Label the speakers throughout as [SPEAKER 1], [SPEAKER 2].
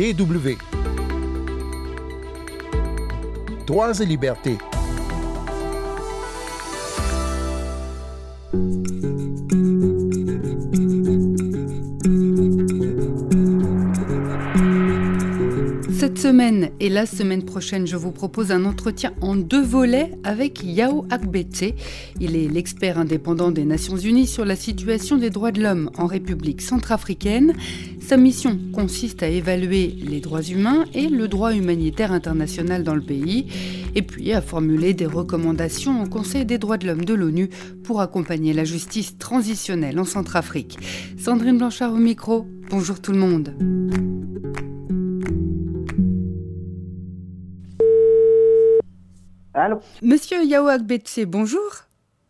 [SPEAKER 1] DW. Droits et libertés.
[SPEAKER 2] Et la semaine prochaine, je vous propose un entretien en deux volets avec Yao Akbetse. Il est l'expert indépendant des Nations Unies sur la situation des droits de l'homme en République centrafricaine. Sa mission consiste à évaluer les droits humains et le droit humanitaire international dans le pays, et puis à formuler des recommandations au Conseil des droits de l'homme de l'ONU pour accompagner la justice transitionnelle en Centrafrique. Sandrine Blanchard au micro. Bonjour tout le monde. Monsieur Yao Agbetse, bonjour.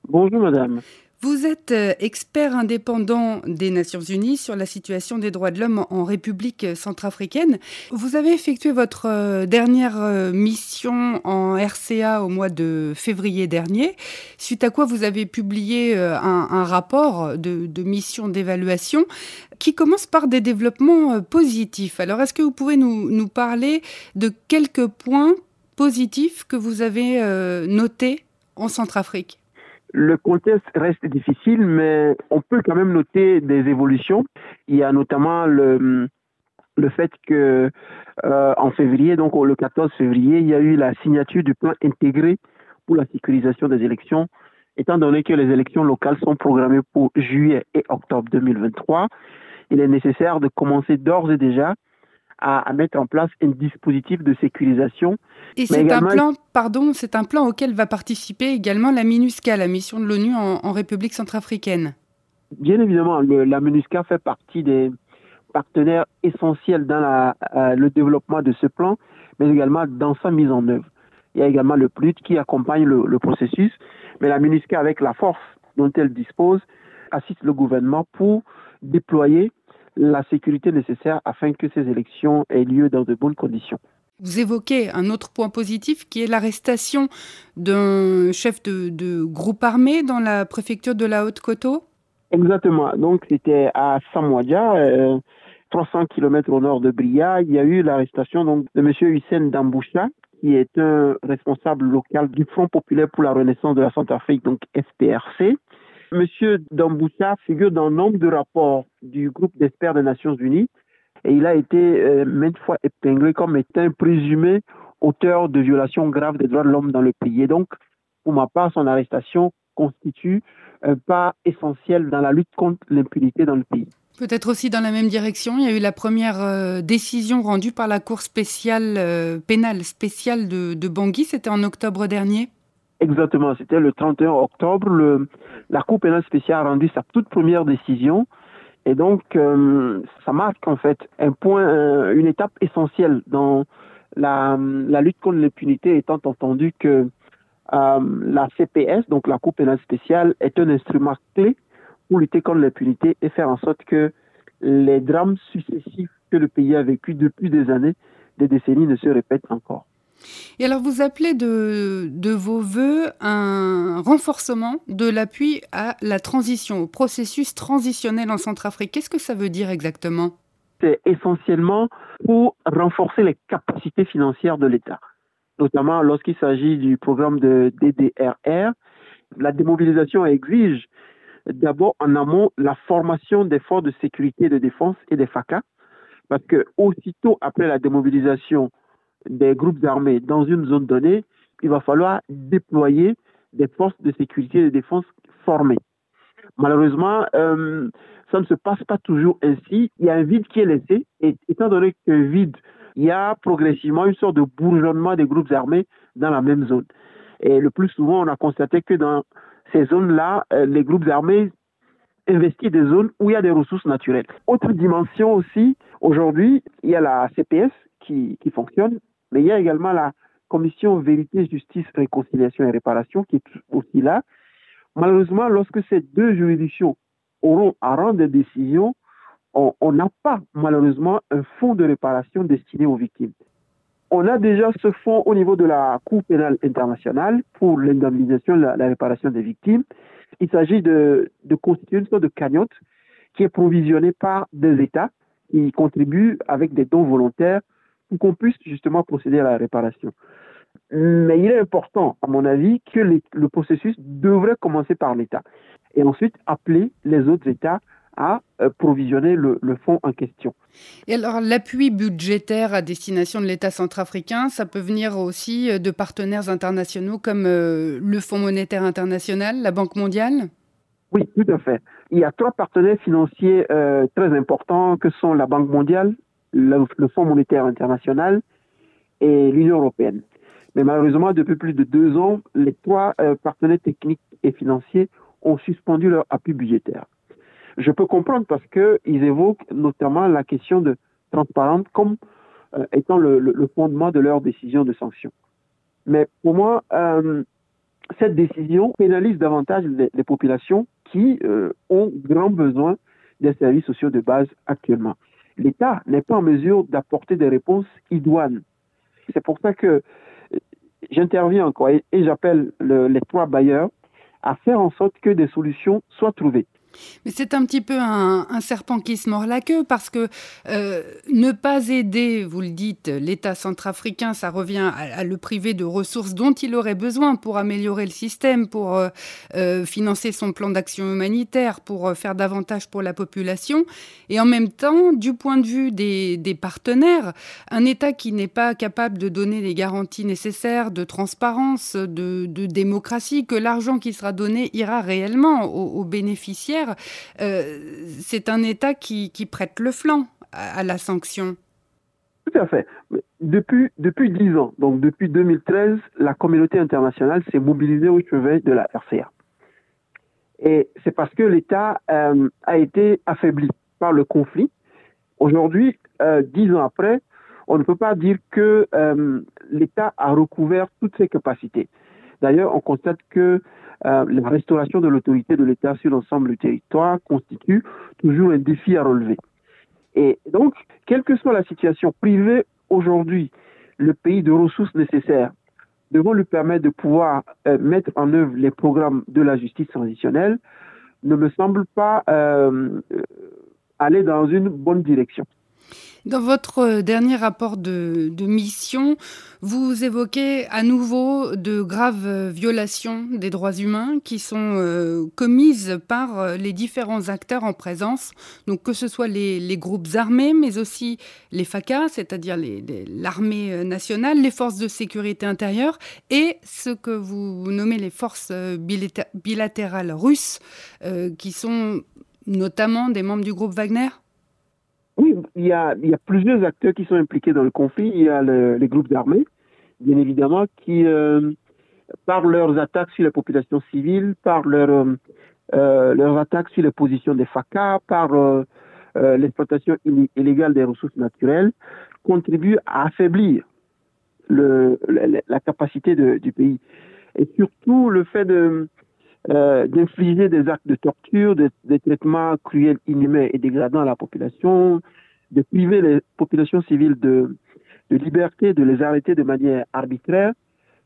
[SPEAKER 3] Bonjour madame.
[SPEAKER 2] Vous êtes euh, expert indépendant des Nations Unies sur la situation des droits de l'homme en République centrafricaine. Vous avez effectué votre euh, dernière euh, mission en RCA au mois de février dernier, suite à quoi vous avez publié un, un rapport de, de mission d'évaluation qui commence par des développements positifs. Alors, est-ce que vous pouvez nous, nous parler de quelques points positifs que vous avez notés en Centrafrique?
[SPEAKER 3] Le contexte reste difficile, mais on peut quand même noter des évolutions. Il y a notamment le, le fait que euh, en février, donc le 14 février, il y a eu la signature du plan intégré pour la sécurisation des élections, étant donné que les élections locales sont programmées pour juillet et octobre 2023. Il est nécessaire de commencer d'ores et déjà à, mettre en place un dispositif de sécurisation.
[SPEAKER 2] Et c'est un plan, pardon, c'est un plan auquel va participer également la MINUSCA, la mission de l'ONU en, République centrafricaine.
[SPEAKER 3] Bien évidemment, la MINUSCA fait partie des partenaires essentiels dans la, euh, le développement de ce plan, mais également dans sa mise en œuvre. Il y a également le PLUT qui accompagne le, le processus, mais la MINUSCA, avec la force dont elle dispose, assiste le gouvernement pour déployer la sécurité nécessaire afin que ces élections aient lieu dans de bonnes conditions.
[SPEAKER 2] Vous évoquez un autre point positif qui est l'arrestation d'un chef de, groupe armé dans la préfecture de la Haute-Coteau
[SPEAKER 3] Exactement. Donc c'était à Samouadja, 300 euh, km au nord de Bria. Il y a eu l'arrestation donc de M. Hussein Damboucha, qui est un responsable local du Front populaire pour la renaissance de la Centrafrique, donc FPRC. Monsieur Damboussa figure dans nombre de rapports du groupe d'experts des Nations Unies et il a été euh, maintes fois épinglé comme étant présumé auteur de violations graves des droits de l'homme dans le pays. Et donc, pour ma part, son arrestation constitue un pas essentiel dans la lutte contre l'impunité dans le pays.
[SPEAKER 2] Peut-être aussi dans la même direction, il y a eu la première euh, décision rendue par la Cour spéciale euh, pénale spéciale de, de Bangui, c'était en octobre dernier.
[SPEAKER 3] Exactement, c'était le 31 octobre. La Cour pénale spéciale a rendu sa toute première décision. Et donc, euh, ça marque en fait un point, euh, une étape essentielle dans la, la lutte contre l'impunité, étant entendu que euh, la CPS, donc la Cour pénale spéciale, est un instrument clé pour lutter contre l'impunité et faire en sorte que les drames successifs que le pays a vécu depuis des années, des décennies, ne se répètent encore.
[SPEAKER 2] Et alors, vous appelez de, vos voeux un renforcement de l'appui à la transition, au processus transitionnel en Centrafrique. Qu'est-ce que ça veut dire exactement?
[SPEAKER 3] C'est essentiellement pour renforcer les capacités financières de l'État, notamment lorsqu'il s'agit du programme de DDRR. La démobilisation exige d'abord en amont la formation des forces de sécurité et de défense et des FACA, parce que aussitôt après la démobilisation, des groupes armés dans une zone donnée, il va falloir déployer des forces de sécurité et de défense formées. Malheureusement, euh, ça ne se passe pas toujours ainsi. Il y a un vide qui est laissé, et étant donné que vide, il y a progressivement une sorte de bourgeonnement des groupes armés dans la même zone. Et le plus souvent, on a constaté que dans ces zones-là, euh, les groupes armés investissent des zones où il y a des ressources naturelles. Autre dimension aussi, aujourd'hui, il y a la CPS qui, qui fonctionne, mais il y a également la commission vérité, justice, réconciliation et réparation qui est aussi là. Malheureusement, lorsque ces deux juridictions auront à rendre des décisions, on n'a pas malheureusement un fonds de réparation destiné aux victimes. On a déjà ce fonds au niveau de la Cour pénale internationale pour l'indemnisation, la, la réparation des victimes. Il s'agit de, de constituer une sorte de cagnotte qui est provisionnée par des États qui contribuent avec des dons volontaires pour qu'on puisse justement procéder à la réparation. Mais il est important, à mon avis, que le processus devrait commencer par l'État et ensuite appeler les autres États à euh, provisionner le, fonds en question.
[SPEAKER 2] Et alors l'appui budgétaire à destination de l'État centrafricain, ça peut venir aussi euh, de partenaires internationaux comme euh, le Fonds monétaire international, la Banque mondiale?
[SPEAKER 3] Oui, tout à fait. Il y a trois partenaires financiers très importants que sont la Banque mondiale, le, Fonds monétaire international et l'Union européenne. Mais malheureusement, depuis plus de deux ans, les trois partenaires techniques et financiers ont suspendu leur appui budgétaire. Je peux comprendre parce qu'ils évoquent notamment la question de transparence comme euh, étant le, fondement de leur décision de sanction. Mais pour moi, euh, cette décision pénalise davantage les, populations qui euh, ont grand besoin des services sociaux de base actuellement. L'État n'est pas en mesure d'apporter des réponses idoines. C'est pour ça que j'interviens encore et, j'appelle les trois bailleurs à faire en sorte que des solutions soient trouvées.
[SPEAKER 2] Mais c'est un petit peu un, serpent qui se mord la queue parce que euh, ne pas aider, vous le dites, l'État centrafricain, ça revient à, le priver de ressources dont il aurait besoin pour améliorer le système, pour euh, euh, financer son plan d'action humanitaire, pour faire davantage pour la population. Et en même temps, du point de vue des, partenaires, un État qui n'est pas capable de donner les garanties nécessaires de transparence, de, démocratie, que l'argent qui sera donné ira réellement aux bénéficiaires, euh, c'est un État qui, prête le flanc à, la sanction.
[SPEAKER 3] Tout à fait. Depuis, depuis 10 ans, donc depuis 2013, la communauté internationale s'est mobilisée au chevet de la RCA. Et c'est parce que l'État euh, a été affaibli par le conflit. Aujourd'hui, euh, dix ans après, on ne peut pas dire que l'État a recouvert toutes ses capacités. D'ailleurs, on constate que euh, la restauration de l'autorité de l'État sur l'ensemble du territoire constitue toujours un défi à relever. Et donc, quelle que soit la situation, priver aujourd'hui le pays de ressources nécessaires devant lui permettre de pouvoir euh, mettre en œuvre les programmes de la justice transitionnelle ne me semble pas euh, aller dans une bonne direction.
[SPEAKER 2] Dans votre euh, dernier rapport de, mission, vous évoquez à nouveau de graves euh, violations des droits humains qui sont euh, commises par les différents acteurs en présence, donc que ce soit les, groupes armés, mais aussi les FACA, c'est-à-dire l'armée nationale, les forces de sécurité intérieure et ce que vous nommez les forces bilatérales russes, qui sont notamment des membres du groupe Wagner
[SPEAKER 3] oui, il y, a, plusieurs acteurs qui sont impliqués dans le conflit. Il y a les groupes armés, bien évidemment, qui, euh, par leurs attaques sur les populations civiles, par leur, euh, leurs attaques sur les positions des FACA, par euh, l'exploitation illégale des ressources naturelles, contribuent à affaiblir la, capacité du pays. Et surtout, le fait de, euh, d'infliger des actes de torture, des, traitements cruels, inhumains et dégradants à la population, de priver les populations civiles de, de liberté, de les arrêter de manière arbitraire,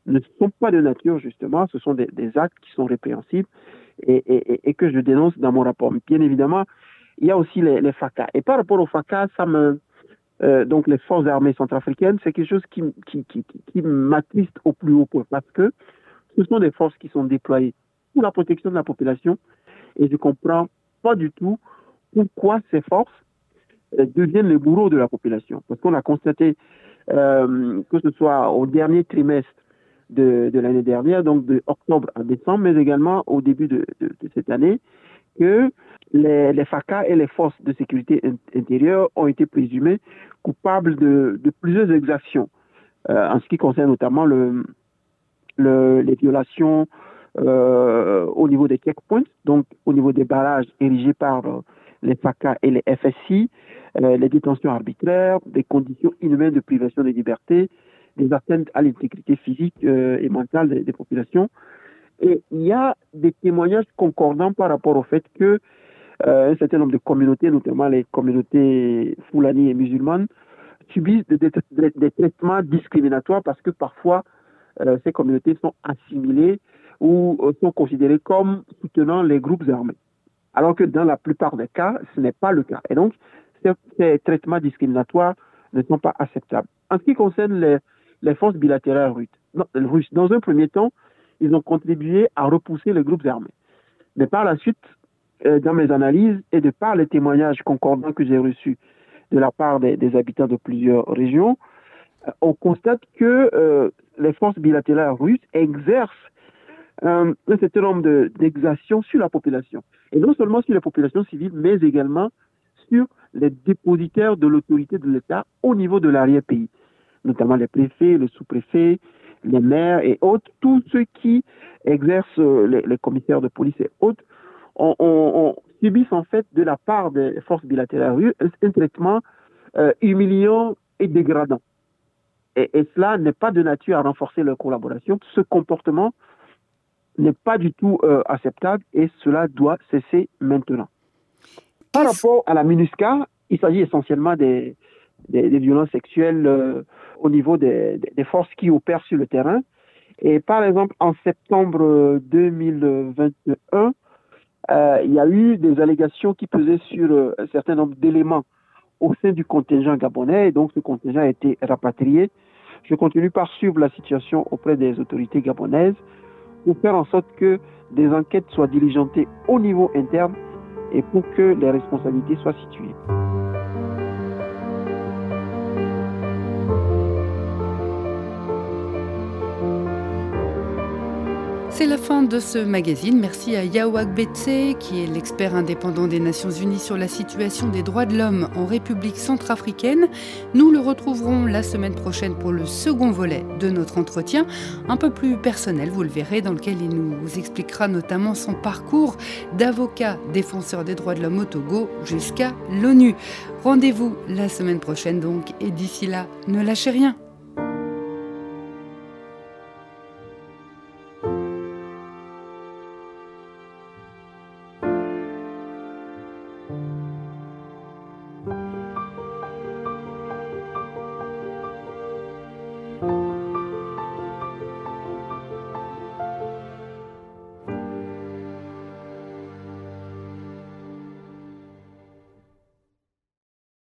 [SPEAKER 3] ne sont pas de nature, justement, ce sont des, actes qui sont répréhensibles et, et, que je dénonce dans mon rapport. Bien évidemment, il y a aussi les, les FACA. Et par rapport aux FACA, ça me, euh, donc les forces armées centrafricaines, c'est quelque chose qui, qui, qui, qui m'attriste au plus haut point parce que ce sont des forces qui sont déployées pour la protection de la population. Et je ne comprends pas du tout pourquoi ces forces euh, deviennent les bourreaux de la population. Parce qu'on a constaté, euh, que ce soit au dernier trimestre de, l'année dernière, donc de octobre à décembre, mais également au début de, cette année, que les, les, FACA et les forces de sécurité intérieure ont été présumées coupables de, plusieurs exactions, euh, en ce qui concerne notamment le, les violations euh, au niveau des checkpoints, donc au niveau des barrages érigés par euh, les FACA et les FSI, euh, les détentions arbitraires, des conditions inhumaines de privation de liberté, des atteintes à l'intégrité physique et mentale des, populations. Et il y a des témoignages concordants par rapport au fait que un certain nombre de communautés, notamment les communautés foulani et musulmanes, subissent des, des, traitements discriminatoires parce que parfois ces communautés sont assimilées ou euh, sont considérés comme soutenant les groupes armés. Alors que dans la plupart des cas, ce n'est pas le cas. Et donc, ces, traitements discriminatoires ne sont pas acceptables. En ce qui concerne les, forces bilatérales russes, dans un premier temps, ils ont contribué à repousser les groupes armés. Mais par la suite, euh, dans mes analyses et de par les témoignages concordants que j'ai reçus de la part des, habitants de plusieurs régions, euh, on constate que euh, les forces bilatérales russes exercent un certain nombre d'exactions sur la population. Et non seulement sur les populations civiles, mais également sur les dépositaires de l'autorité de l'État au niveau de l'arrière-pays, notamment les préfets, les sous-préfets, les maires et autres, tous ceux qui exercent, les, commissaires de police et autres, on, subissent en fait de la part des forces bilatérales un, traitement euh, humiliant et dégradant. Et, cela n'est pas de nature à renforcer leur collaboration. Ce comportement n'est pas du tout euh, acceptable et cela doit cesser maintenant. Par rapport à la MINUSCA, il s'agit essentiellement des, violences sexuelles euh, au niveau des, forces qui opèrent sur le terrain. Et par exemple, en septembre 2021, euh, il y a eu des allégations qui pesaient sur un certain nombre d'éléments au sein du contingent gabonais, et donc ce contingent a été rapatrié. Je continue par suivre la situation auprès des autorités gabonaises pour faire en sorte que des enquêtes soient diligentées au niveau interne et pour que les responsabilités soient situées.
[SPEAKER 2] C'est la fin de ce magazine. Merci à Yao Agbetse, qui est l'expert indépendant des Nations Unies sur la situation des droits de l'homme en République centrafricaine. Nous le retrouverons la semaine prochaine pour le second volet de notre entretien, un peu plus personnel, vous le verrez, dans lequel il nous expliquera notamment son parcours d'avocat défenseur des droits de l'homme au Togo jusqu'à l'ONU. Rendez-vous la semaine prochaine donc, et d'ici là, ne lâchez rien.